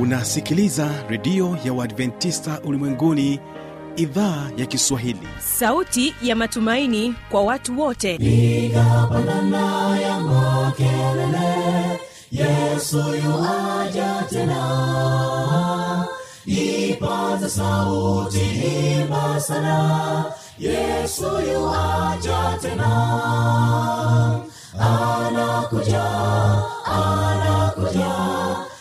unasikiliza redio ya uadventista ulimwenguni idhaa ya kiswahili. Sauti ya matumaini kwa watu wote. Ikapandana ya makelele yesu yuaja tena. Ipaza sauti himba sana yesu yuaja tena. Anakuja anakuja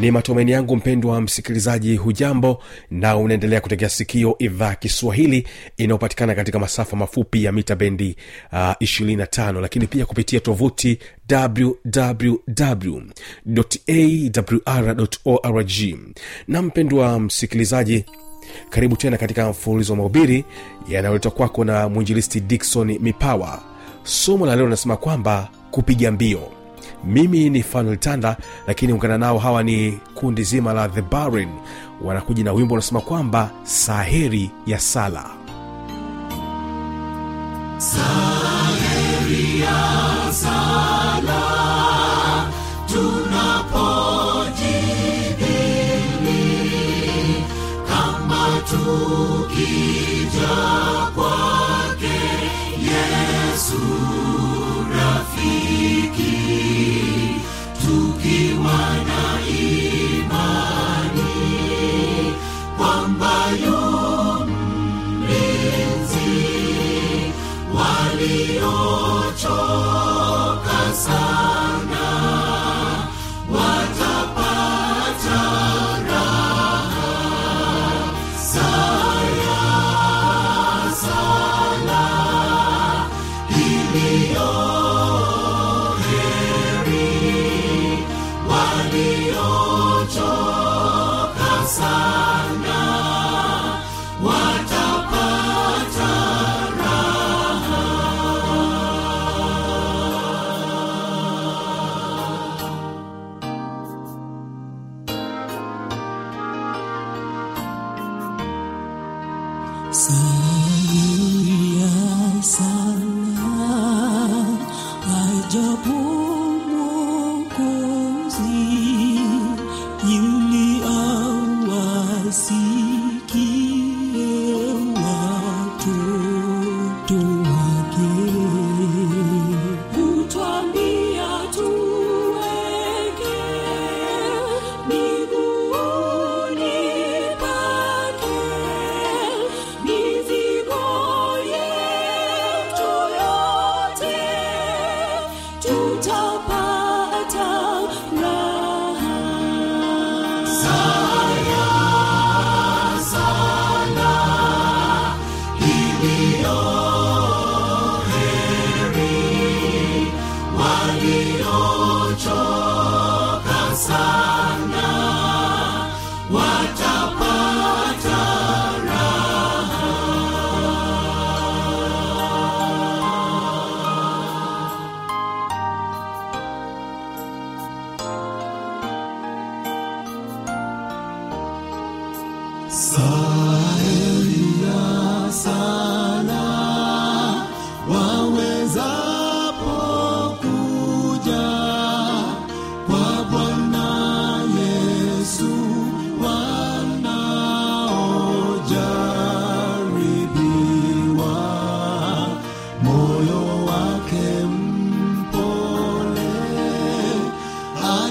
ni matumaini yangu mpendwa msikilizaji hujambo na unaendelea kutegea sikio idhaa kiswahili inayopatikana katika masafa mafupi ya mita bendi uh, 25 lakini pia kupitia tovuti wwwawr na mpendwa msikilizaji karibu tena katika mfululizo wa mahubiri yanayoletwa kwako na mwinjilisti dikson mipawa. Somo la leo linasema kwamba kupiga mbio mimi ni fanuel tanda lakini ungana nao hawa ni kundi zima la the barin wanakuja na wimbo unasema kwamba saheri ya sala keep.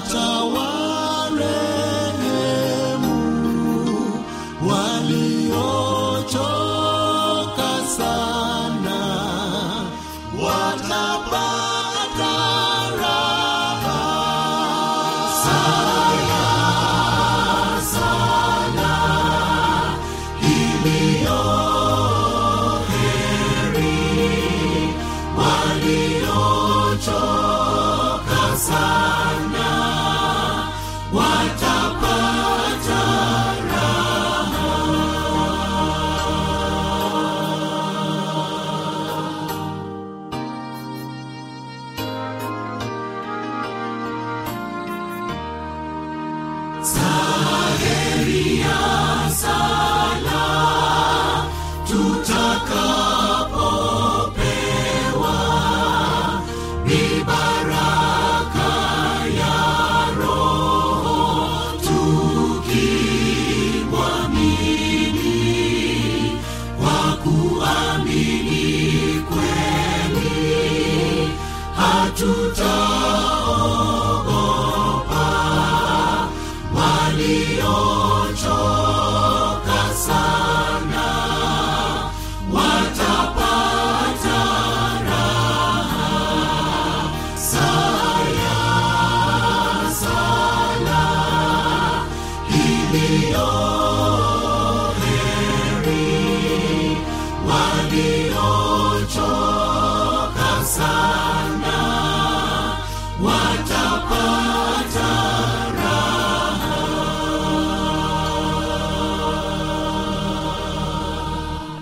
ta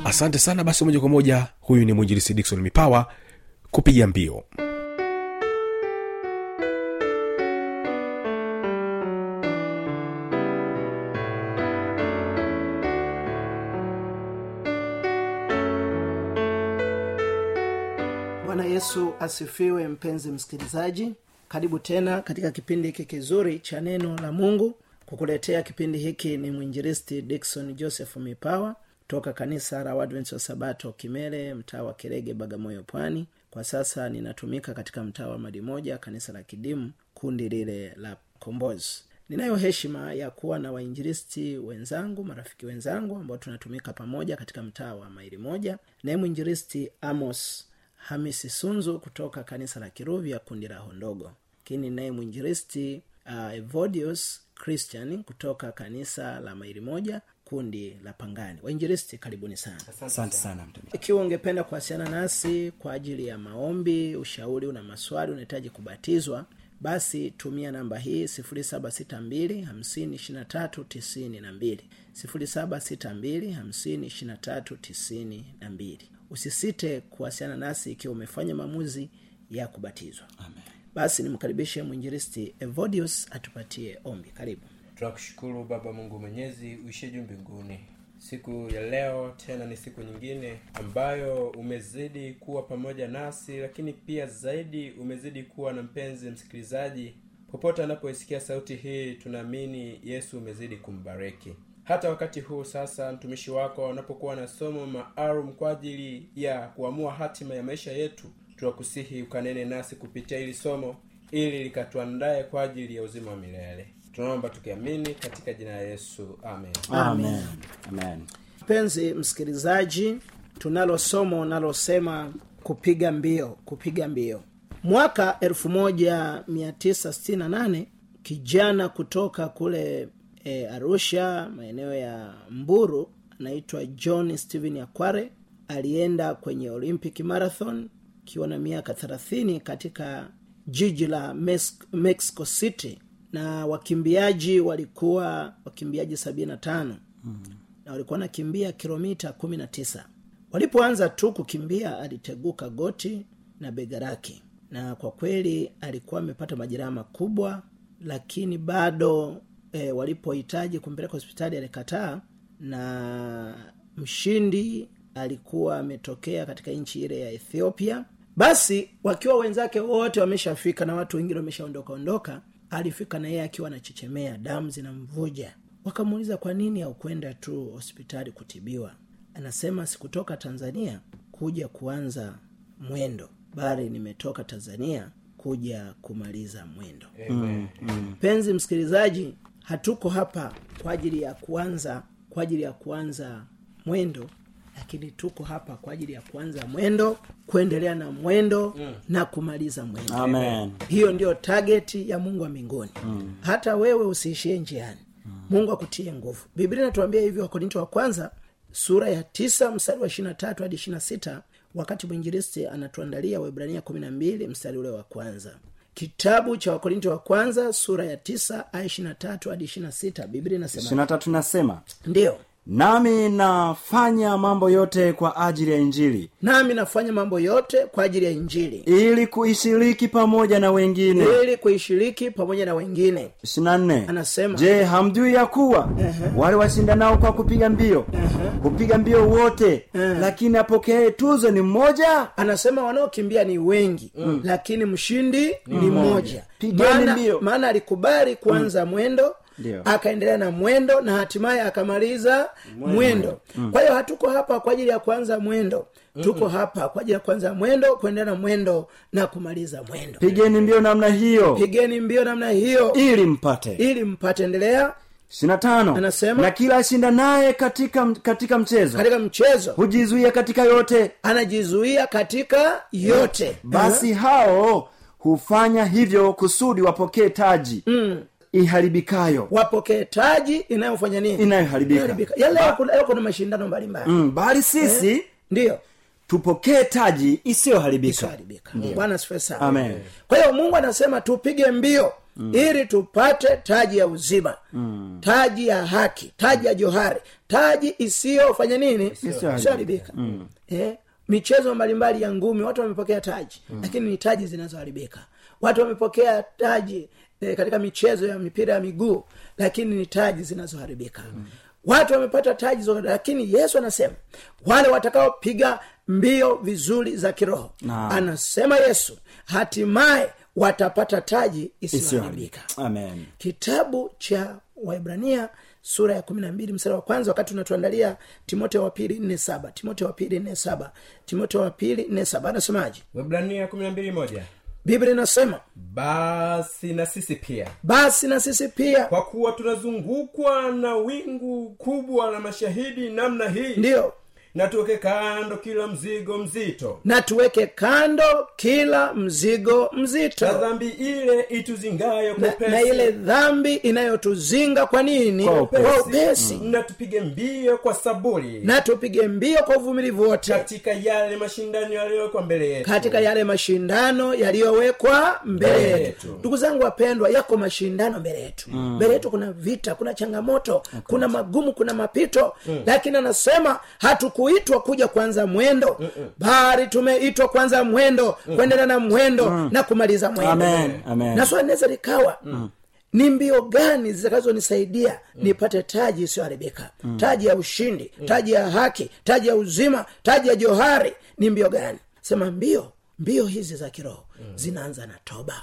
asante sana basi moja kwa moja huyu ni mwinjilisi dikson mipawa kupiga mbio. Bwana yesu asifiwe mpenzi msikilizaji. Karibu tena katika kipindi hiki kizuri cha neno la mungu. Kukuletea kipindi hiki ni mwinjiristi dikson joseph mipawa toka kanisa la wadvents wa sabato kimele mtaa wa Kerege, bagamoyo pwani. Kwa sasa ninatumika katika mtaa wa madi moja kanisa la kidimu kundi lile la kombozi. Ninayo heshima ya kuwa na wainjilisti wenzangu marafiki wenzangu ambao tunatumika pamoja katika mtaa wa maili moja. Naye mwinjilisti amos hamisi sunzu kutoka kanisa la kiruvya kundi la hondogo. Lakini naye mwinjilisti uh, evodius christian kutoka kanisa la maili moja kundi la pangani. Wainjilisti karibuni sana. Asante sana. Ikiwa ungependa kuwasiliana nasi kwa ajili ya maombi ushauri una maswali unahitaji kubatizwa basi tumia namba hii 762 762 usisite kuwasiliana nasi ikiwa umefanya maamuzi ya kubatizwa. Amen. basi nimkaribishe mwinjiristi evodius atupatie ombi. Karibu tunakushukuru baba mungu mwenyezi uishie juu mbinguni. Siku ya leo tena ni siku nyingine ambayo umezidi kuwa pamoja nasi lakini pia zaidi umezidi kuwa na mpenzi msikilizaji. Popote anapoisikia sauti hii tunaamini yesu umezidi kumbariki. Hata wakati huu sasa mtumishi wako anapokuwa na somo maalum kwa ajili ya kuamua hatima ya maisha yetu tunakusihi ukanene nasi kupitia hili somo ili likatuandaye kwa ajili ya uzima wa milele tunaomba tukiamini katika jina la yesu. Amen. Amen. Amen. Mpenzi msikilizaji tunalo somo unalosema kupiga mbio kupiga mbio. Mwaka 1968 kijana kutoka kule e, arusha maeneo ya mburu anaitwa john stephen akware alienda kwenye olympic marathon akiwa na miaka 30 katika jiji la mexico city na wakimbiaji walikuwa wakimbiaji 75 na walikuwa nakimbia kilomita 19 walipoanza tu kukimbia aliteguka goti na bega lake. Na kwa kweli alikuwa amepata majeraha makubwa lakini bado e, walipohitaji kumpeleka hospitali alikataa. Na mshindi alikuwa ametokea katika nchi ile ya ethiopia. Basi wakiwa wenzake wote wameshafika na watu wengine wameshaondoka ondoka alifika na yeye akiwa anachechemea damu zinamvuja. Wakamuuliza kwa nini haukwenda tu hospitali kutibiwa? Anasema sikutoka tanzania kuja kuanza mwendo bali nimetoka tanzania kuja kumaliza mwendo. Mpenzi msikilizaji hatuko hapa kwa ajili ya kuanza kwa ajili ya kuanza mwendo lakini tuko hapa kwa ajili ya kuanza mwendo kuendelea na mwendo mm. na kumaliza mwendo. Amen. Hiyo ndiyo tageti ya mungu wa mbinguni. Mm. hata wewe usiishie njiani. Mm. mungu akutie nguvu. Biblia inatuambia hivyo wakorinto wa kwanza sura ya tisa mstari wa ishirina tatu hadi ishirina sita wakati mwinjilisti anatuandalia waibrania kumi na mbili mstari ule wa kwanza. Kitabu cha wakorinto wa kwanza sura ya tisa aya ishirina tatu hadi ishirina sita. Biblia inasema ndiyo nami nafanya mambo yote kwa ajili ya injili. Nami nafanya mambo yote kwa ajili ya injili. Ili kuishiriki pamoja na wengine. Ili kuishiriki pamoja na wengine. 24 Anasema. je hamjui ya kuwa wale washindanao kwa kupiga mbio kupiga mbio wote lakini apokee tuzo ni mmoja? Anasema wanaokimbia ni wengi mm. lakini mshindi ni mmoja. Pigeni mbio. maana alikubali kuanza mwendo Ndio. Akaendelea na mwendo na hatimaye akamaliza mwendo. kwa hiyo hatuko hapa kwa ajili ya kuanza mwendo. Tuko hapa kwa ajili ya kuanza mwendo kuendelea na mwendo na kumaliza mwendo. Pigeni mbio namna hiyo. Pigeni mbio namna hiyo. Ili mpate. Ili mpate endelea. 25 Anasema. na kila ashindanaye katika katika mchezo katika mchezo hujizuia katika yote. anajizuia katika yote. Basi hao hufanya hivyo kusudi wapokee taji. Mm. Iharibikayo. Wapokee taji inayofanya nini? Inayoharibika. Inaharibika. Kuna, mashindano mbalimbali. Mm, bali sisi ndiyo tupokee taji isiyoharibika. Bwana sana. Kwa hiyo mungu anasema tupige mbio ili tupate taji ya uzima taji ya haki taji ya johari taji isiyofanya nini? Isiyoharibika. Eh, michezo mbalimbali ya ngumi watu wamepokea taji lakini ni taji zinazoharibika. Watu wamepokea taji eh, katika michezo ya mipira ya miguu lakini ni taji zinazoharibika. Watu wamepata taji zote lakini yesu anasema wale watakaopiga mbio vizuri za kiroho nah. anasema yesu hatimaye watapata taji isiyoharibika. Amen. Kitabu cha waibrania sura ya kumi na mbili msara wa kwanza wakati unatuandalia timoteo wa pili nne saba. Timoteo wa pili nne saba. Timoteo wa pili nne saba anasemaje? Webrania kumi na mbili moja biblia inasema basi na sisi pia. Basi na sisi pia. Kwa kuwa tunazungukwa na wingu kubwa la mashahidi namna hii. Ndiyo na tuweke kando kila mzigo mzito. Na tuweke kando kila mzigo na dhambi ile ituzingayo kwa na, upesi. na ile dhambi inayotuzinga kwa nini? Kwa upesi. natupige na tupige mbio kwa saburi. Na tupige mbio kwa uvumilivu wote. Katika yale mashindano yaliyowekwa mbele yetu. Katika yale mashindano yaliyowekwa mbele yetu. ndugu zangu wapendwa yako mashindano mbele yetu. Mbele yetu kuna vita kuna changamoto kuna magumu kuna mapito. Lakini anasema hatukuitwa kuja kwanza mwendo. Bali tumeitwa kwanza mwendo kuendelea na mwendo na kumaliza mwendo. Amen, amen. na swali linaweza likawa ni mbio gani zitakazonisaidia nipate taji isiyoharibika? Taji ya ushindi taji ya haki taji ya uzima taji ya johari ni mbio gani? Sema mbio mbio hizi za kiroho zinaanza na toba.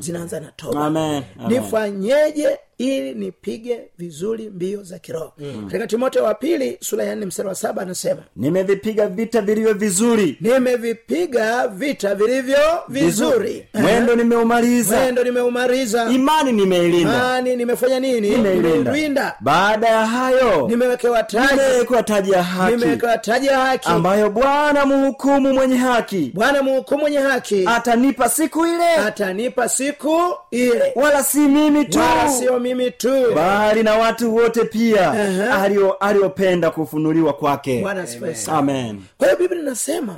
Zinaanza na toba. Amen, amen. nifanyeje ili nipige vizuri mbio za kiroho? Katika timotheo wa pili sura ya nne mstari wa saba anasema nimevipiga vita vilivyo vizuri. Nimevipiga vita vilivyo vizuri. Mwendo nimeumaliza. Mwendo nimeumaliza. Imani nimeilinda. Imani nimefanya nini? Nimeilinda. Baada ya hayo nimewekewa taji. taji ya haki. Nimewekewa taji ya haki. Ambayo bwana muhukumu mwenye haki bwana muhukumu mwenye haki atanipa siku ile. Atanipa siku ile. wala si mimi tu. Wala sio mimi tu. Bali na watu wote pia uh-huh. aliopenda kufunuliwa kwake. Amen. Kwa hiyo biblia inasema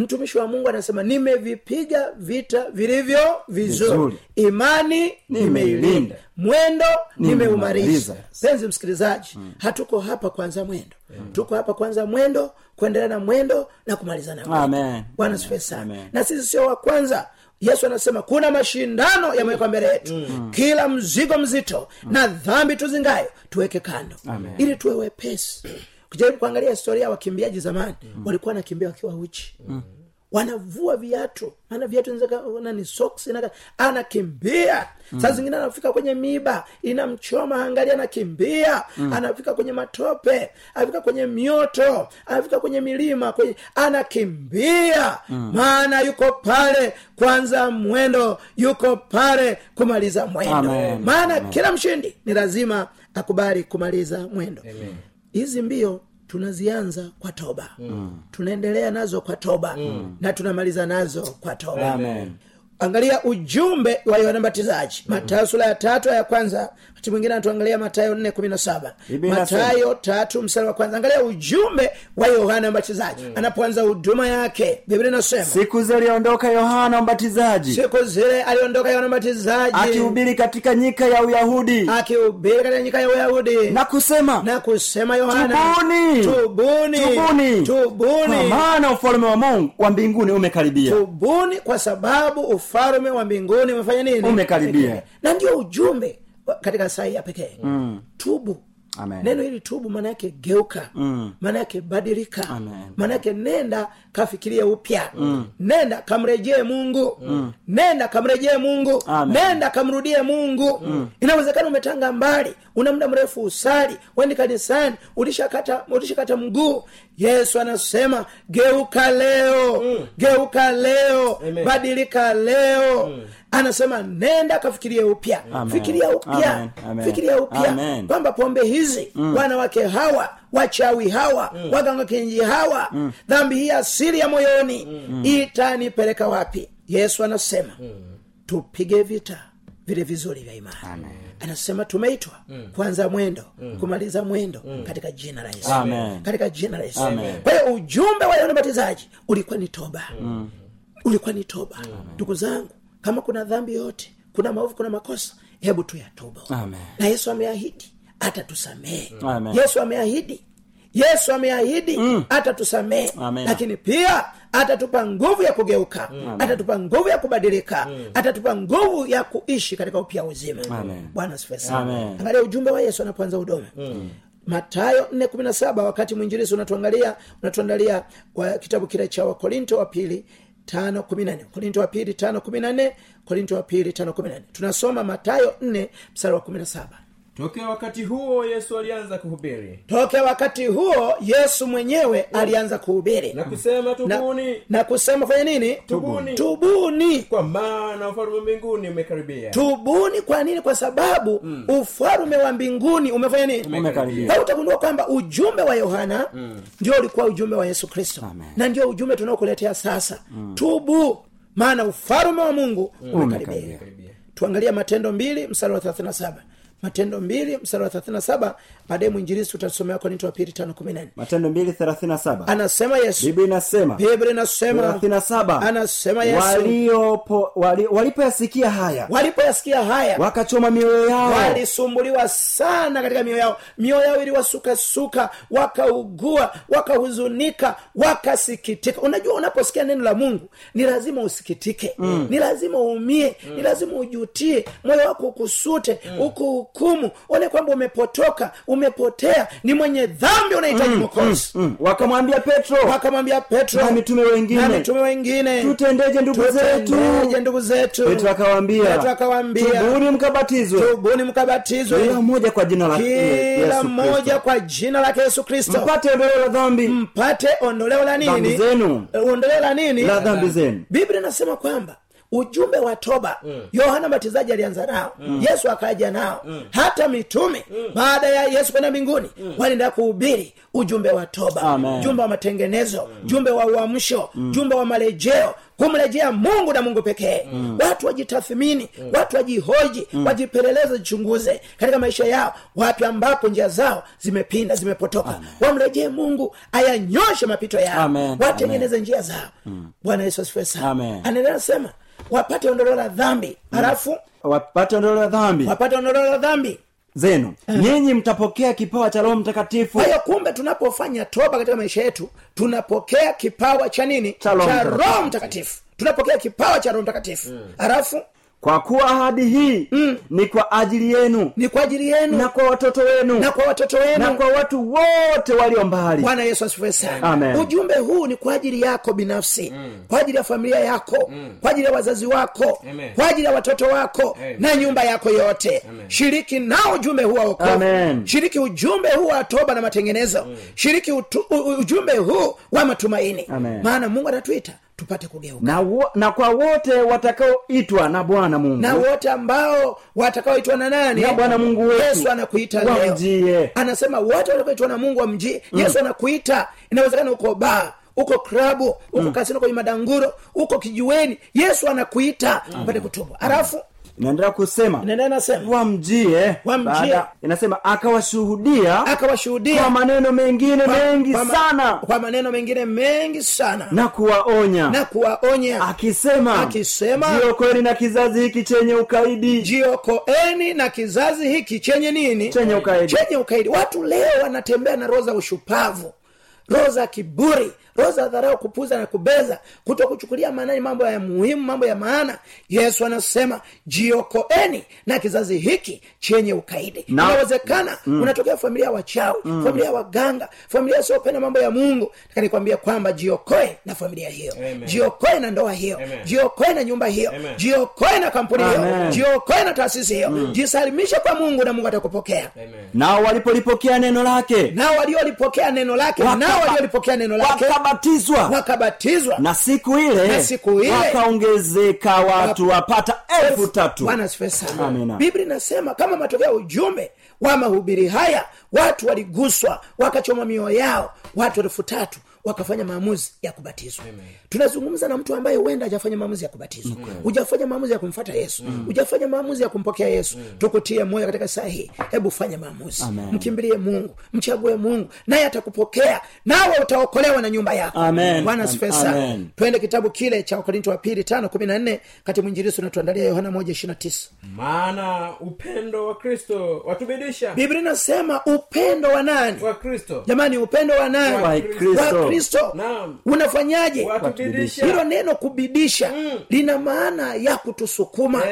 mtumishi wa mungu anasema nimevipiga vita vilivyo vizuri, Vizuri. imani nimeilinda. Mwendo Nimeumaliza. penzi msikilizaji hatuko hapa kwanza mwendo. Tuko hapa kwanza mwendo kuendelea na mwendo na kumalizana mwendo. Bwana sana. Na sisi sio wa kwanza. Yesu anasema kuna mashindano yamewekwa mbele yetu. Kila mzigo mzito na dhambi tuzingayo tuweke kando. Ili tuwe wepesi ukijaribu kuangalia historia ya wakimbiaji zamani walikuwa wanakimbia wakiwa uchi. Wanavua viatu maana viatu inaweza ni socks inaka anakimbia. Saa zingine anafika kwenye miba inamchoma angalia anakimbia. Anafika kwenye matope anafika kwenye mioto anafika kwenye milima kwenye anakimbia. Maana yuko pale kwanza mwendo yuko pale kumaliza mwendo. Amen. maana kila mshindi ni lazima akubali kumaliza mwendo hizi mbio tunazianza kwa toba mm. tunaendelea nazo kwa toba mm. na tunamaliza nazo kwa toba Amen. Angalia ujumbe wa yohana mbatizaji. Matayo sura ya tatu ya kwanza. Wakati mwingine anatuangalia matayo nne kumi na saba. Matayo tatu mstari wa kwanza. Angalia ujumbe wa yohana mbatizaji. Anapoanza huduma yake biblia inasema siku ziliondoka yohana mbatizaji. Siku zile aliondoka yohana mbatizaji. Akihubiri katika nyika ya uyahudi. Akihubiri katika nyika ya uyahudi. Na kusema na kusema yohana Tubuni! tubuni Tubuni! kwa tubuni maana ufalme wa mungu wa mbinguni umekaribia. Tubuni kwa sababu ufalme wa mbinguni umefanya nini Umekaribia. na ndio ujumbe katika saa hii ya pekee mm. tubu Amen. neno hili tubu maana yake geuka mm. maana yake badilika maana yake nenda kafikirie upya mm. nenda kamrejee mungu mm. nenda kamrejee mungu Amen. nenda kamrudie mungu mm. inawezekana umetanga mbali una muda mrefu usali wendi kanisani ulishakata ulishakata mguu yesu anasema geuka leo mm. geuka leo Amen. badilika leo mm. Anasema nenda kafikirie upya fikiria upya fikiria upya kwamba pombe hizi mm. wanawake hawa wachawi hawa mm. waganga kinji hawa mm. dhambi hii asili ya moyoni mm. itanipeleka wapi yesu anasema mm. tupige vita vile vizuri vya imani anasema tumeitwa mm. kuanza mwendo mm. kumaliza mwendo mm. katika jina la yesu Amen. katika jina la yesu kwa hiyo ujumbe wa yohana mbatizaji ulikuwa ni toba mm. ulikuwa ni toba ndugu zangu kama kuna dhambi yoyote kuna maovu kuna makosa hebu tuyatubu na yesu ameahidi atatusamehe. Yesu ameahidi yesu ameahidi mm. atatusamehe. Lakini pia atatupa nguvu ya kugeuka. Mm. atatupa nguvu ya kubadilika. Mm. atatupa nguvu ya kuishi katika upya uzima. Bwana angalia ujumbe wa yesu anapoanza huduma. Mm. Matayo 417 wakati mwinjilisi unatuangalia unatuandalia wa kitabu kile cha wakorinto wa pili tano kumi na nne. Korinto wa pili tano kumi na nne. Korinto wa pili tano kumi na nne. Tunasoma matayo nne mstari wa kumi na saba tokea wakati huo yesu alianza kuhubiri. Tokea wakati huo yesu mwenyewe alianza kuhubiri. na kusema na, tubuni. na kusema fanya nini? Tubuni. tubuni. Kwa maana ufalume wa mbinguni umekaribia. Tubuni kwa nini? Kwa sababu mm. ufalume wa mbinguni umefanya nini? Umekaribia. Utagundua kwamba ujumbe wa yohana mm. ndio ulikuwa ujumbe wa yesu kristo. Na ndio ujumbe tunaokuletea sasa. Mm. tubu maana ufalume wa mungu mm. umekaribia. Tuangalie matendo mbili msara wa 37 matendo mbili mstari wa 37 baadaye mwinjilisi utasomea korinto wa pili tano kumi nane matendo mbili thelathini na saba. Anasema yesu. Biblia inasema biblia inasema. thelathini na saba. Anasema yesu. Waliopo wali, walipoyasikia haya walipoyasikia haya wakachoma mioyo yao. walisumbuliwa sana katika mioyo yao. Mioyo yao iliwasukasuka wakaugua wakahuzunika wakasikitika. Unajua unaposikia neno la mungu ni lazima usikitike. Mm. ni lazima uumie. Mm. ni lazima ujutie. Moyo wako ukusute mm. Ukuhukumu one kwamba umepotoka umepotea ni mwenye dhambi unahitaji mokozi mm. wakamwambia petro wakamwambia petro na mitume wengine. Na mitume wengine. Tutendeje ndugu zetu? Tutendeje ndugu zetu? Petro akawaambia Petro akawaambia, tubuni mkabatizwe. Tubuni mkabatizwe. Kila mmoja kwa jina la kila mmoja kwa jina lake yesu kristo. Mpate ondoleo la dhambi. Mpate ondoleo la nini? Zenu. Ondoleo la nini? La dhambi. zenu. Biblia inasema kwamba ujumbe wa toba mm. yohana mbatizaji alianza nao mm. yesu akaja nao mm. hata mitume mm. baada ya yesu kwenda mbinguni mm. walienda kuhubiri ujumbe wa toba Amen. ujumbe wa matengenezo mm. jumbe wa uamsho mm. jumbe wa marejeo kumrejea mungu na mungu pekee mm. watu wajitathmini mm. watu wajihoji mm. wajipeleleze jichunguze katika maisha yao wapi ambapo njia zao zimepinda zimepotoka wamrejee mungu ayanyoshe mapito yao Amen. watengeneze njia zao bwana yesu asifiwe sana anaendelea kusema wapate ondoleo la dhambi. Halafu? Wapate ondoleo la dhambi. Wapate ondoleo la dhambi. Zenu. Nyinyi mtapokea kipawa cha roho mtakatifu. Kwa hiyo kumbe tunapofanya toba katika maisha yetu tunapokea kipawa cha nini? Cha Roho Mtakatifu. tunapokea kipawa cha roho mtakatifu. Halafu kwa kuwa ahadi hii mm. ni kwa ajili yenu. Ni kwa ajili yenu. Na kwa watoto wenu. Na kwa watoto na kwa watu wote walio mbali. Bwana yesu asifiwe sana. Ujumbe huu ni kwa ajili yako binafsi. Mm. kwa ajili ya familia yako. Mm. kwa ajili ya wazazi wako. Amen. kwa ajili ya watoto wako. Amen. na nyumba yako yote. Amen. shiriki nao ujumbe huu wa wokovu. Shiriki ujumbe huu wa toba na matengenezo. Mm. shiriki utu, u, ujumbe huu wa matumaini. Amen. maana mungu anatuita tupate kugeuka. Na, wo, na kwa wote watakaoitwa na bwana mungu. Na wote ambao watakaoitwa na nani? Na Bwana Mungu wetu. yesu anakuita Wamjie. anasema wote watakaoitwa na mungu wamjie. Mm. yesu anakuita. Inawezekana uko baa uko krabu uko kasino kwenye madanguro uko kijiweni. Yesu anakuita. Upate kutubu. Halafu inaendelea kusema inaendelea nasema wamjie. Wamjie. Inasema akawashuhudia akawashuhudia. kwa maneno mengine mengi kwa sana. kwa maneno mengine mengi sana. Na kuwaonya. Na kuwaonya. Akisema Akisema, jiokoeni na kizazi hiki chenye ukaidi. Jiokoeni na kizazi hiki chenye nini? Chenye ukaidi. chenye ukaidi. Watu leo wanatembea na roho za ushupavu roho za kiburi roho za dharau kupuza na kubeza kuto kuchukulia maanani mambo ya muhimu mambo ya maana. Yesu anasema jiokoeni na kizazi hiki chenye ukaidi. Inawezekana mm. unatokea familia wachawi mm. familia waganga familia isiyopenda mambo ya mungu. Takanikwambia kwamba jiokoe na familia hiyo. Jiokoe na ndoa hiyo. Jiokoe na nyumba hiyo. Jiokoe na kampuni hiyo. Jiokoe na taasisi hiyo. Jisalimishe kwa mungu na mungu atakupokea. Nao walipolipokea neno lake. Nao waliolipokea neno lake nao waliolipokea neno lake wakabatizwa. wakabatizwa. Na siku ile Na siku ile- wakaongezeka watu wapata elfu tatu. Bwana asifiwe sana. Biblia inasema kama matokeo ya ujumbe wa mahubiri haya watu waliguswa wakachoma mioyo yao watu elfu tatu wakafanya maamuzi ya kubatizwa. Tunazungumza na mtu ambaye huenda hajafanya maamuzi ya kubatizwa. Hujafanya maamuzi ya kumfata yesu. Hujafanya maamuzi ya kumpokea yesu. Tukutie moyo katika saa hii hebu fanya maamuzi. Amen. mkimbilie mungu. Mchague mungu. Naye atakupokea. Nawe utaokolewa na nyumba yako. Amen. bwana asifiwe twende kitabu kile cha wakorinto wa pili tano kumi na nne. Kati mwinjirisi unatuandalia yohana moja ishiri na tisa. Maana upendo wa kristo watubidisha. Biblia inasema upendo wa nani? Wa kristo. Jamani upendo wa nani? Wa Kristo. Kristo. Unafanyaje? Hilo neno kubidisha lina maana ya kutusukuma.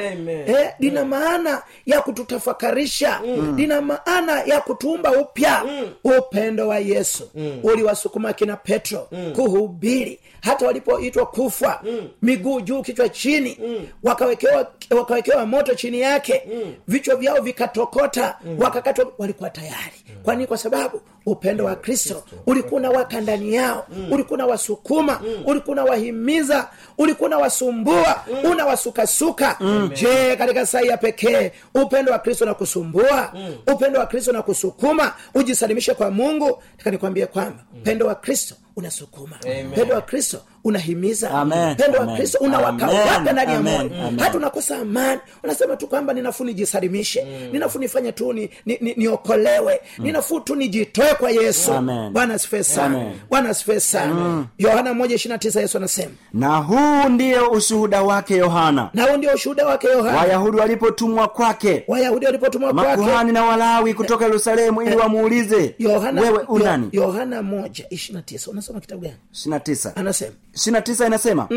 Eh, lina maana ya kututafakarisha. Lina maana ya kutuumba upya. Upendo wa yesu. Uliwasukuma kina petro kuhubiri. Hata walipoitwa kufa miguu juu kichwa chini wakawekewa wakawekewa moto chini yake. Vichwa vyao vikatokota. Wakakatwa. Walikuwa tayari. Kwani? Kwa sababu upendo wa kristo. ulikuwa unawaka ndani yao ulikuwa unawasukuma ulikuwa unawahimiza ulikuwa unawasumbua unawasukasuka. Je katika saa ya pekee upendo wa kristo unakusumbua? Upendo wa kristo nakusukuma ujisalimishe kwa mungu? Takanikwambia kwamba upendo wa kristo unasukuma. Upendo wa kristo unahimiza. Upendo wa kristo unawakawaka ndani ya moyo. Hata unakosa amani unasema tu kwamba ninafuu nijisalimishe. Ninafuu nifanye tu ni, ni, ni, niokolewe. Ninafuu tu nijitoe kwa yesu. Bwana asifiwe sana. Bwana asifiwe sana. Yohana moja ishiri tisa yesu anasema na huu ndiyo ushuhuda wake yohana. Na huu ndio ushuhuda wake yohana. Wayahudi walipotumwa kwake. Wayahudi walipotumwa kwake. Makuhani na walawi kutoka yerusalemu ili wamuulize yohana wewe unani yohana moja ishiri tisa unasoma kitabu gani? 29 anasema. 29 inasema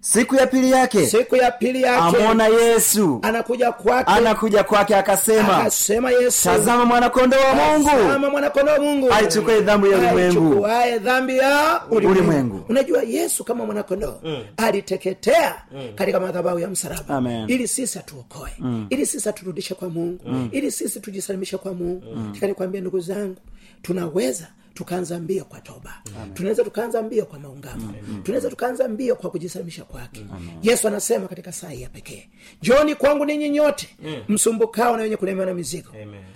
siku ya pili yake siku ya pili yake amona yesu. Anakuja kwake. Anakuja kwake akasema akasema yesu tazama mwanakondoo wa mungu. Tazama mwanakondoo wa mungu. Aichukue dhambi ya ulimwengu. Aichukuaye dhambi ya ulimwengu. Unajua yesu kama mwanakondoo aliteketea katika madhabahu ya msalaba. Amen. ili sisi atuokoe. Ili sisi aturudishe kwa mungu. Ili sisi tujisalimishe kwa mungu. Tikanikwambia ndugu zangu tunaweza tukaanza mbio kwa toba. Tunaweza tukaanza mbio kwa maungamo. Tunaweza tukaanza mbio kwa kujisalimisha kwake yesu anasema katika saa hii ya pekee joni kwangu ninyi nyote msumbukao na wenye kulemewa na mizigo.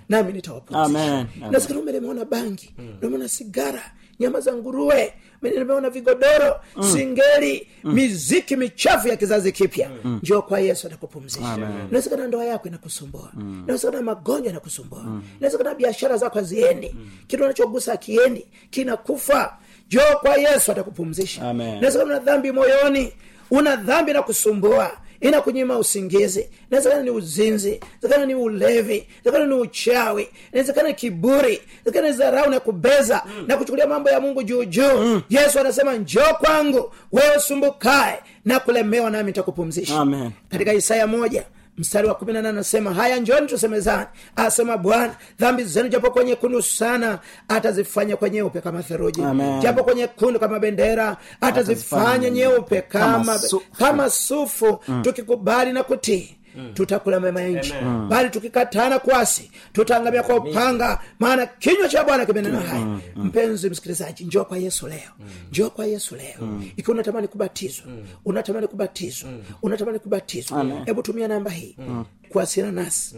Nami nitawapumzisha Amen. nasikia ume nimeona bangi. Nimeona sigara nyama za nguruwe nimeona vigodoro singeli miziki michafu ya kizazi kipya. Njoo kwa yesu atakupumzisha inawezekana ndoa yako inakusumbua. Inawezekana magonjwa yanakusumbua. Inawezekana biashara zako haziendi. Kitu anachogusa akiendi kinakufa. Njoo kwa yesu atakupumzisha inawezekana una dhambi moyoni una dhambi na kusumbua inakunyima usingizi. Inawezekana ni uzinzi. Inawezekana ni ulevi. Inawezekana ni uchawi. Inawezekana ni kiburi. Inawezekana ni dharau na kubeza na kuchukulia mambo ya mungu juu juu. Yesu anasema njoo kwangu wewe usumbukae na kulemewa nami nitakupumzisha. Katika isaya moja mstari wa kumi na nane anasema haya njoni tusemezani asema bwana dhambi zenu japo kwenye kundu sana atazifanya kwa nyeupe kama theruji japo kwenye kundu kama bendera atazifanya nyeupe kama, Kama sufu. kama sufu tukikubali na kutii tutakula mema ya nchi. Bali tukikatana kwasi tutaangamia kwa upanga maana kinywa cha bwana kimenena haya mpenzi msikilizaji njoo kwa yesu leo. Njoo kwa yesu leo. Ikiwa unatamani kubatizwa unatamani kubatizwa unatamani kubatizwa hebu tumia namba hii. Kuwasiliana nasi.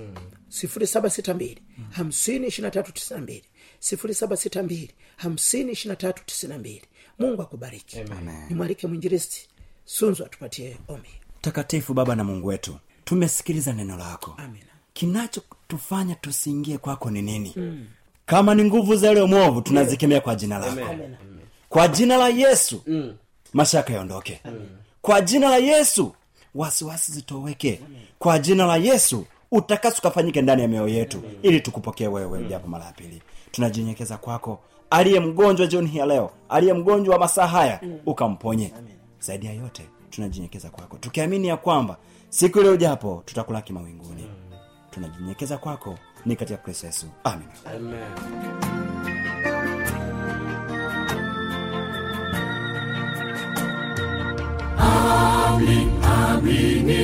Sifuri saba sita mbili hamsini ishiri na tatu tisini na mbili. sifuri saba sita mbili hamsini ishiri na tatu tisini na mbili. Mungu akubariki. Ni mwalike mwinjiristi sunzu atupatie ombi. Takatifu baba na mungu wetu tumesikiliza neno lako. Kinachotufanya tusiingie kwako ni nini? Mm. kama ni nguvu za yule mwovu tunazikemea kwa jina lako. Amen. kwa jina la yesu mm. mashaka yaondoke. Kwa jina la yesu wasiwasi zitoweke. Kwa jina la yesu utakaso ukafanyike ndani ya mioyo yetu ili tukupokee wewe ujapo mara ya pili. Tunajinyenyekeza kwako. Aliye mgonjwa jioni hii ya leo aliye mgonjwa wa masaa haya ukamponye. Zaidi ya yote tunajinyenyekeza kwako. Tukiamini ya kwamba siku ile ujapo tutakulaki mawinguni tunajinyekeza kwako ni katika kristo yesu. Amin Amen. Bwana